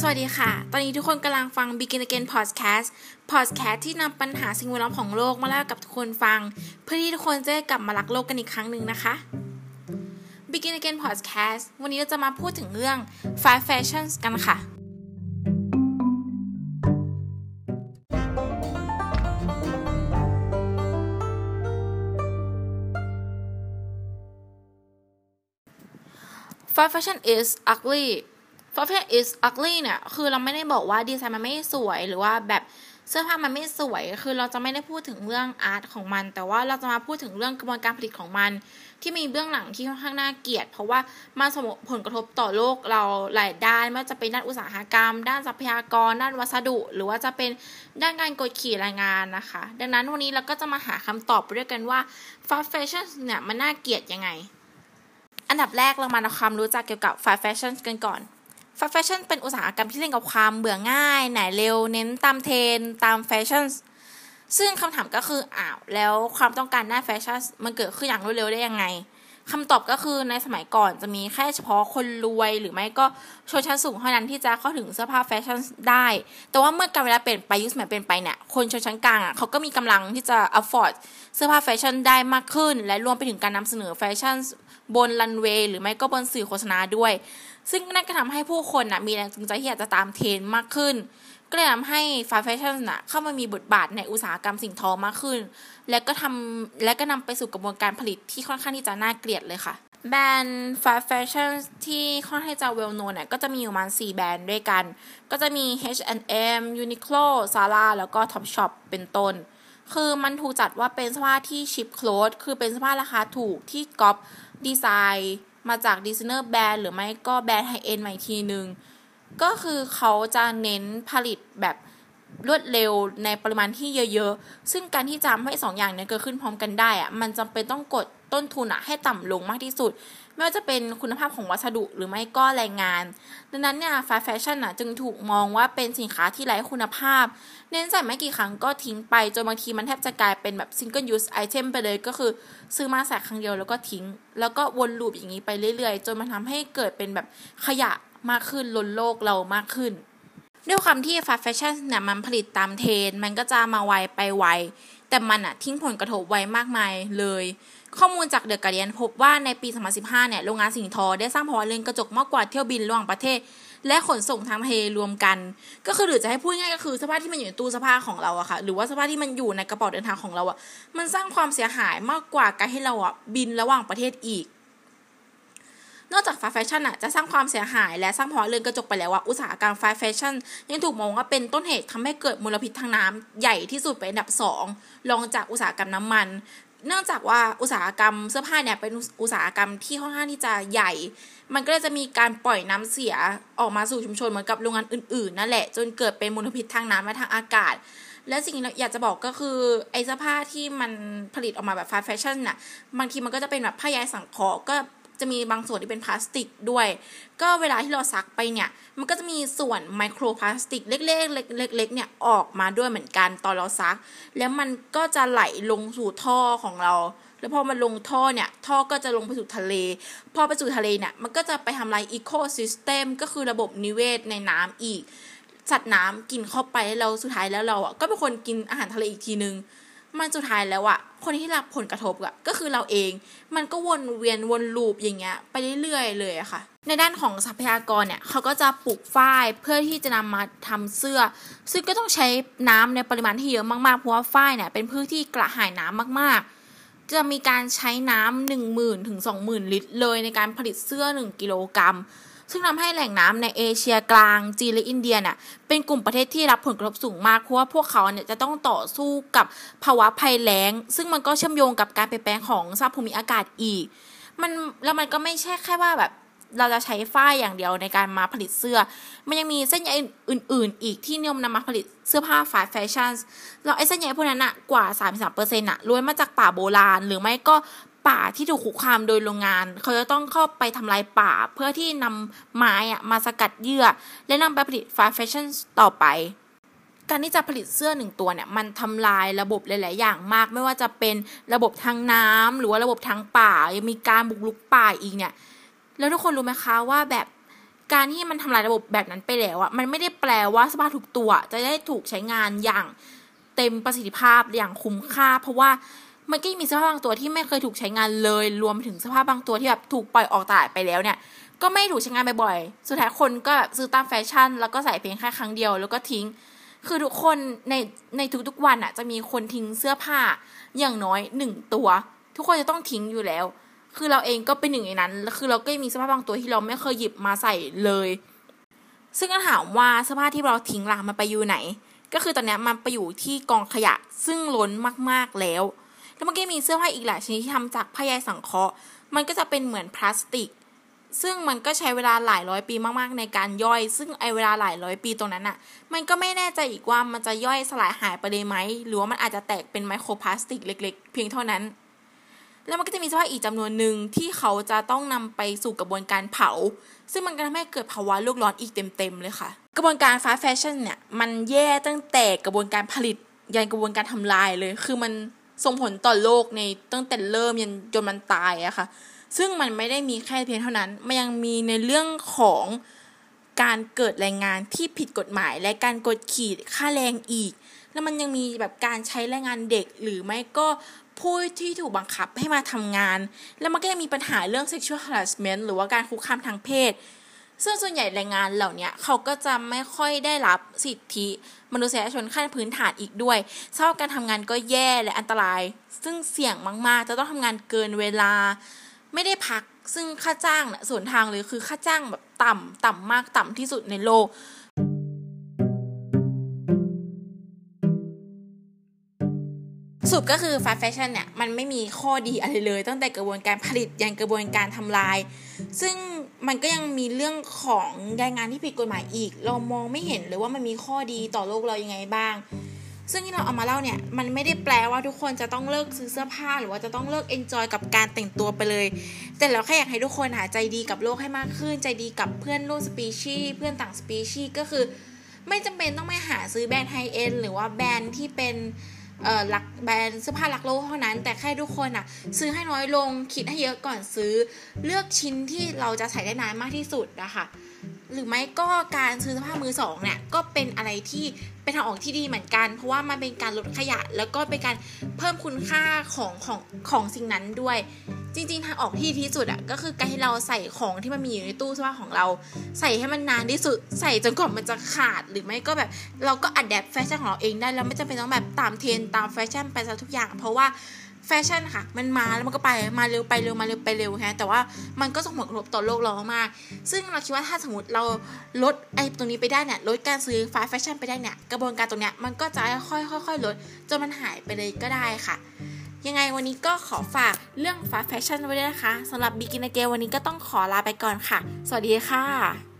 สวัสดีค่ะ ตอนนี้ทุกคนกำลังฟัง Begin Again Podcast Podcast ที่นำปัญหาสิ่งแวดล้อมของโลกมาเล่ากับทุกคนฟัง เพื่อที่ทุกคนจะได้กลับมารักโลกกันอีกครั้งหนึ่งนะคะ Begin Again Podcast วันนี้เราจะมาพูดถึงเรื่อง five fashions กันค่ะ five fashion is ugly five fashion is ugly เนี่ย คือเราไม่ได้บอกว่าดีไซน์มันไม่สวยหรือว่าแบบเสื้อผ้ามันไม่สวย คือเราจะไม่ได้พูดถึงเรื่องอาร์ตของมัน แต่ว่าเราจะมาพูดถึงเรื่องกระบวนการผลิตของมัน ที่มีเบื้องหลังที่ค่อนข้างน่าเกลียด เพราะว่ามันส่งผลกระทบต่อโลกเราหลายด้านไม่ว่าจะเป็นด้านอุตสาหกรรม ด้านทรัพยากร ด้านวัสดุ หรือว่าจะเป็นด้านการกดขี่แรงงานนะคะ ดังนั้นวันนี้เราก็จะมาหาคำตอบไปด้วยกันว่า fast fashion เนี่ยมันน่าเกลียดยังไง อันดับแรกเรามาทำความรู้จักเกี่ยวกับ fast fashion กันก่อน fast fashion เป็นอุตสาหกรรมที่เล่นกับความเบื่อง่ายหน่ายเร็วเน้นตามเทรนด์ตามแฟชั่น ซึ่งคำถามก็คืออ้าวแล้วความต้องการด้านแฟชั่นมันเกิดขึ้นอย่างรวดเร็วได้ยังไง คำตอบก็คือในสมัยก่อนจะมีแค่เฉพาะคนรวย หรือไม่ก็ชนชั้นสูงเท่านั้นที่จะเข้าถึงเสื้อผ้าแฟชั่นได้ แต่ว่าเมื่อกาลเวลาเปลี่ยนไปยุคสมัยเปลี่ยนไปเนี่ยคนชนชั้นกลางอะเขาก็มีกำลังที่จะ afford เสื้อผ้าแฟชั่นได้มากขึ้น และรวมไปถึงการนำเสนอแฟชั่นบนรันเวย์หรือไม่ก็บนสื่อโฆษณาด้วย ซึ่งนั่นก็ทำให้ผู้คนนะมีแรงจูงใจที่อยากจะตามเทรนด์มากขึ้น ก็เลยทำให้ fast fashion นะเข้ามามีบทบาทในอุตสาหกรรมสิ่งทอมากขึ้น และก็ทำและก็นำไปสู่กระบวนการผลิตที่ค่อนข้างที่จะน่าเกลียดเลยค่ะแบรนด์ fast fashion ที่ค่อนข้างจะ well-known เนี่ยก็จะมีอยู่ประมาณ 4 แบรนด์ด้วยกัน ก็จะมี H&M Uniqlo Zara แล้วก็ Topshop เป็นต้น คือมันถูกจัดว่าเป็นเสื้อผ้าที่ cheap clothes คือเป็นเสื้อผ้าราคาถูกที่ก๊อปดีไซน์ มาจาก designer brand หรือไม่ก็แบรนด์ high-end ใหม่ทีนึง ก็คือเขาจะเน้นผลิตแบบรวดเร็วในปริมาณที่เยอะๆ ซึ่งการที่จะทำให้สองอย่างนี้เกิดขึ้นพร้อมกันได้อะมันจำเป็นต้องกดต้นทุนอะให้ต่ำลงมากที่สุด ไม่ว่าจะเป็นคุณภาพของวัสดุหรือไม่ก็แรงงาน ดังนั้นเนี่ย fast fashion อะจึงถูกมองว่าเป็นสินค้าที่ไร้คุณภาพ เน้นใส่ไม่กี่ครั้งก็ทิ้งไป จนบางทีมันแทบจะกลายเป็นแบบ single use item ไปเลย ก็คือซื้อมาใส่ครั้งเดียวแล้วก็ทิ้ง แล้วก็วน loop อย่างนี้ไปเรื่อยๆ จนมันทำให้เกิดเป็นแบบขยะ มากขึ้นล้นโลกเรามากขึ้น ด้วยความที่ fast fashion เนี่ยมันผลิตตามเทรนมันก็จะมาไวไปไว แต่มันอะทิ้งผลกระทบไวมากมายเลย ข้อมูลจาก The Guardian พบว่าในปี 2015 เนี่ยโรงงานสิงทอได้สร้างภาวะเรือนกระจกมากกว่าเที่ยวบินระหว่างประเทศ และขนส่งทางทะเลรวมกัน ก็คือหรือจะให้พูดง่ายก็คือเสื้อผ้าที่มันอยู่ในตู้เสื้อผ้าของเราอะค่ะ หรือว่าเสื้อผ้าที่มันอยู่ในกระเป๋าเดินทางของเราอะมันสร้างความเสียหายมากกว่าการให้เราอะบินระหว่างประเทศอีก นอกจากฟาแฟชั่นอะจะสร้างความเสียหาย และสร้างภาวะเรือนกระจกไปแล้วว่าอุตสาหกรรมฟาแฟชั่น ยังถูกมองว่าเป็นต้นเหตุทำให้เกิดมลพิษทางน้ำใหญ่ที่สุดเป็นอันดับสองรองจากอุตสาหกรรมน้ำมัน เนื่องจากว่าอุตสาหกรรมเสื้อผ้าเนี่ยเป็นอุตสาหกรรมที่ค่อนข้างที่จะใหญ่ มันก็เลยจะมีการปล่อยน้ำเสียออกมาสู่ชุมชนเหมือนกับโรงงานอื่นๆนั่นแหละ จนเกิดเป็นมลพิษทางน้ำและทางอากาศและสิ่งที่อยากจะบอกก็คือไอ้เสื้อผ้าที่มันผลิตออกมาแบบฟาแฟชั่นน่ะบางทีมันก็จะเป็นแบบผ้าใยสังเคราะห์ก็ จะมีบางส่วนที่เป็นพลาสติกด้วย ก็เวลาที่เราซักไปเนี่ย มันก็จะมีส่วนไมโครพลาสติกเล็กๆเล็กๆเนี่ยออกมาด้วยเหมือนกันตอนเราซัก แล้วมันก็จะไหลลงสู่ท่อของเรา แล้วพอมันลงท่อเนี่ย ท่อก็จะลงไปสู่ทะเล พอไปสู่ทะเลเนี่ย มันก็จะไปทำลาย ecosystem ก็คือระบบนิเวศในน้ำอีก สัตว์น้ำกินเข้าไปแล้วเราสุดท้ายแล้วเราอะก็เป็นคนกินอาหารทะเลอีกทีนึง มันสุดท้ายแล้วอะคนที่รับผลกระทบอะก็คือเราเอง มันก็วนเวียนวน loop อย่างเงี้ยไปเรื่อยๆเลยอะค่ะ ในด้านของทรัพยากรเนี่ยเขาก็จะปลูกฝ้ายเพื่อที่จะนำมาทำเสื้อ ซึ่งก็ต้องใช้น้ำในปริมาณที่เยอะมากๆ เพราะว่าฝ้ายเนี่ยเป็นพืชที่กระหายน้ำมากๆจะมีการใช้น้ำหนึ่งหมื่นถึงสองหมื่นลิตรเลยในการผลิตเสื้อหนึ่งกิโลกรัม ซึ่งทำให้แหล่งน้ำในเอเชียกลาง จีนและอินเดียเนี่ยเป็นกลุ่มประเทศที่รับผลกระทบสูงมากเพราะว่าพวกเขาเนี่ยจะต้องต่อสู้กับภาวะภัยแล้ง ซึ่งมันก็เชื่อมโยงกับการเปลี่ยนแปลงของสภาพภูมิอากาศอีก มันแล้วมันก็ไม่ใช่แค่ว่าแบบเราจะใช้ฝ้ายอย่างเดียวในการมาผลิตเสื้อ มันยังมีเส้นใยอื่น ๆ อีกที่นิยมนำมาผลิตเสื้อผ้าฟายแฟชั่น แล้วไอ้เส้นใยพวกนั้นอะกว่า 33%อะล้วนมาจากป่าโบราณ หรือไม่ก็ ป่าที่ถูกคุกคามโดยโรงงาน เขาจะต้องเข้าไปทำลายป่าเพื่อที่นำไม้อะมาสกัดเยื่อ และนำไปผลิตฟาแฟชั่นต่อไป การที่จะผลิตเสื้อหนึ่งตัวเนี่ยมันทำลายระบบหลาย ๆ อย่างมาก ไม่ว่าจะเป็นระบบทางน้ำหรือว่าระบบทางป่ายังมีการบุกรุกป่าอีกเนี่ย แล้วทุกคนรู้ไหมคะว่าแบบการที่มันทำลายระบบแบบนั้นไปแล้วอะมันไม่ได้แปลว่าเสื้อผ้าทุกตัว จะได้ถูกใช้งานอย่างเต็มประสิทธิภาพอย่างคุ้มค่า เพราะว่า มันก็มีเสื้อผ้าบางตัวที่ไม่เคยถูกใช้งานเลย รวมถึงเสื้อผ้าบางตัวที่แบบถูกปล่อยออกตลาดไปแล้วเนี่ย ก็ไม่ถูกใช้งานบ่อยๆ สุดท้ายคนก็แบบซื้อตามแฟชั่น แล้วก็ใส่เพียงแค่ครั้งเดียวแล้วก็ทิ้ง คือทุกคนในในทุกๆวันอะจะมีคนทิ้งเสื้อผ้าอย่างน้อยหนึ่งตัว ทุกคนจะต้องทิ้งอยู่แล้ว คือเราเองก็เป็นหนึ่งในนั้น คือเราก็มีเสื้อผ้าบางตัวที่เราไม่เคยหยิบมาใส่เลย ซึ่งก็ถามว่าเสื้อผ้าที่เราทิ้งล่ะมันไปอยู่ไหน ก็คือตอนนี้มันไปอยู่ที่กองขยะซึ่งล้นมากๆแล้ว แล้วมันก็มีเสื้อผ้าอีกหลายชนิดที่ทำจากผ้าใยสังเคราะห์ มันก็จะเป็นเหมือนพลาสติก ซึ่งมันก็ใช้เวลาหลายร้อยปีมากๆ ในการย่อย ซึ่งไอเวลาหลายร้อยปีตรงนั้นอะ่ะ มันก็ไม่แน่ใจอีกว่ามันจะย่อยสลายหายไปเลยไหม หรือว่ามันอาจจะแตกเป็นไมโครพลาสติกเล็ก ๆ เพียงเท่านั้น แล้วมันก็จะมีเสื้อผ้าอีกจำนวนหนึ่งที่เขาจะต้องนำไปสู่กระบวนการเผา ซึ่งมันก็ทำให้เกิดภาวะโลกร้อนอีกเต็มๆเลยค่ะ กระบวนการฟาแฟชั่นเนี่ยมันแย่ตั้งแต่กระบวนการผลิตยันกระบวนการทำลายเลย คือมัน ส่งผลต่อโลกในตั้งแต่เริ่มยันจนมันตายอะค่ะ ซึ่งมันไม่ได้มีแค่เพียงเท่านั้น มันยังมีในเรื่องของการเกิดแรงงานที่ผิดกฎหมาย และการกดขี่ค่าแรงอีก แล้วมันยังมีแบบการใช้แรงงานเด็ก หรือไม่ก็ผู้ที่ถูกบังคับให้มาทำงาน แล้วมันก็ยังมีปัญหาเรื่อง sexual harassment หรือว่าการคุกคามทางเพศ ซึ่งส่วนใหญ่แรงงานเหล่านี้เขาก็จะไม่ค่อยได้รับสิทธิมนุษยชนขั้นพื้นฐานอีกด้วยสภาพการทำงานก็แย่และอันตราย ซึ่งเสี่ยงมาก ๆ จะต้องทำงานเกินเวลา ไม่ได้พัก ซึ่งค่าจ้างนะสวนทางเลยคือค่าจ้างแบบต่ำต่ำมากต่ำที่สุดในโลกสุดก็คือ fast fashion เนี่ย มันไม่มีข้อดีอะไรเลย ตั้งแต่กระบวนการผลิตยันกระบวนการทำลาย ซึ่งมันก็ยังมีเรื่องของแรงงานที่ผิดกฎหมายอีก เรามองไม่เห็นเลยว่ามันมีข้อดีต่อโลกเรายังไงบ้าง ซึ่งที่เราเอามาเล่าเนี่ย มันไม่ได้แปลว่าทุกคนจะต้องเลิกซื้อเสื้อผ้า หรือว่าจะต้องเลิก enjoy กับการแต่งตัวไปเลย แต่เราแค่อยากให้ทุกคนหาใจดีกับโลกให้มากขึ้น ใจดีกับเพื่อนร่วมสปีชีส์เพื่อนต่างสปีชีส์ก็คือ ไม่จำเป็นต้องไปหาซื้อแบรนด์ไฮเอ็นหรือว่าแบรนด์ที่เป็น เอ่อลักแบรนด์เสื้อผ้าหลักโลกเท่านั้น แต่แค่ทุกคนอะซื้อให้น้อยลงคิดให้เยอะก่อนซื้อ เลือกชิ้นที่เราจะใส่ได้นานมากที่สุดนะคะหรือไม่ก็การซื้อเสื้อผ้ามือสองเนี่ยก็เป็นอะไรที่เป็นทางออกที่ดีเหมือนกัน เพราะว่ามันเป็นการลดขยะ แล้วก็เป็นการเพิ่มคุณค่าของของของสิ่งนั้นด้วย จริงๆทางออกที่ดีที่สุดอะก็คือการที่เราใส่ของที่มันมีอยู่ในตู้เสื้อผ้าของเรา ใส่ให้มันนานที่สุด ใส่จนกว่ามันจะขาดหรือไม่ก็แบบ เราก็ adapt แฟชั่นของเราเองได้แล้วไม่จำเป็นต้องแบบตามเทรนตามแฟชั่นไปซะทุกอย่าง เพราะว่าแฟชั่นค่ะ มันมาแล้วมันก็ไปมาเร็วไปเร็วมาเร็วไปเร็วฮะแต่ว่ามันก็ส่งผลกระทบต่อโลกเรามาก ซึ่งเราคิดว่าถ้าสมมติเราลดไอ้ตรงนี้ไปได้เนี่ยลดการซื้อ fast fashion ไปได้เนี่ยกระบวนการตรงเนี้ยมันก็จะค่อยๆค่อยๆลดจนมันหายไปเลยก็ได้ค่ะ ยังไงวันนี้ก็ขอฝากเรื่องฟาแฟชั่นไว้ด้วยนะคะสำหรับบิกินเกวันนี้ก็ต้องขอลาไปก่อนค่ะ สวัสดีค่ะ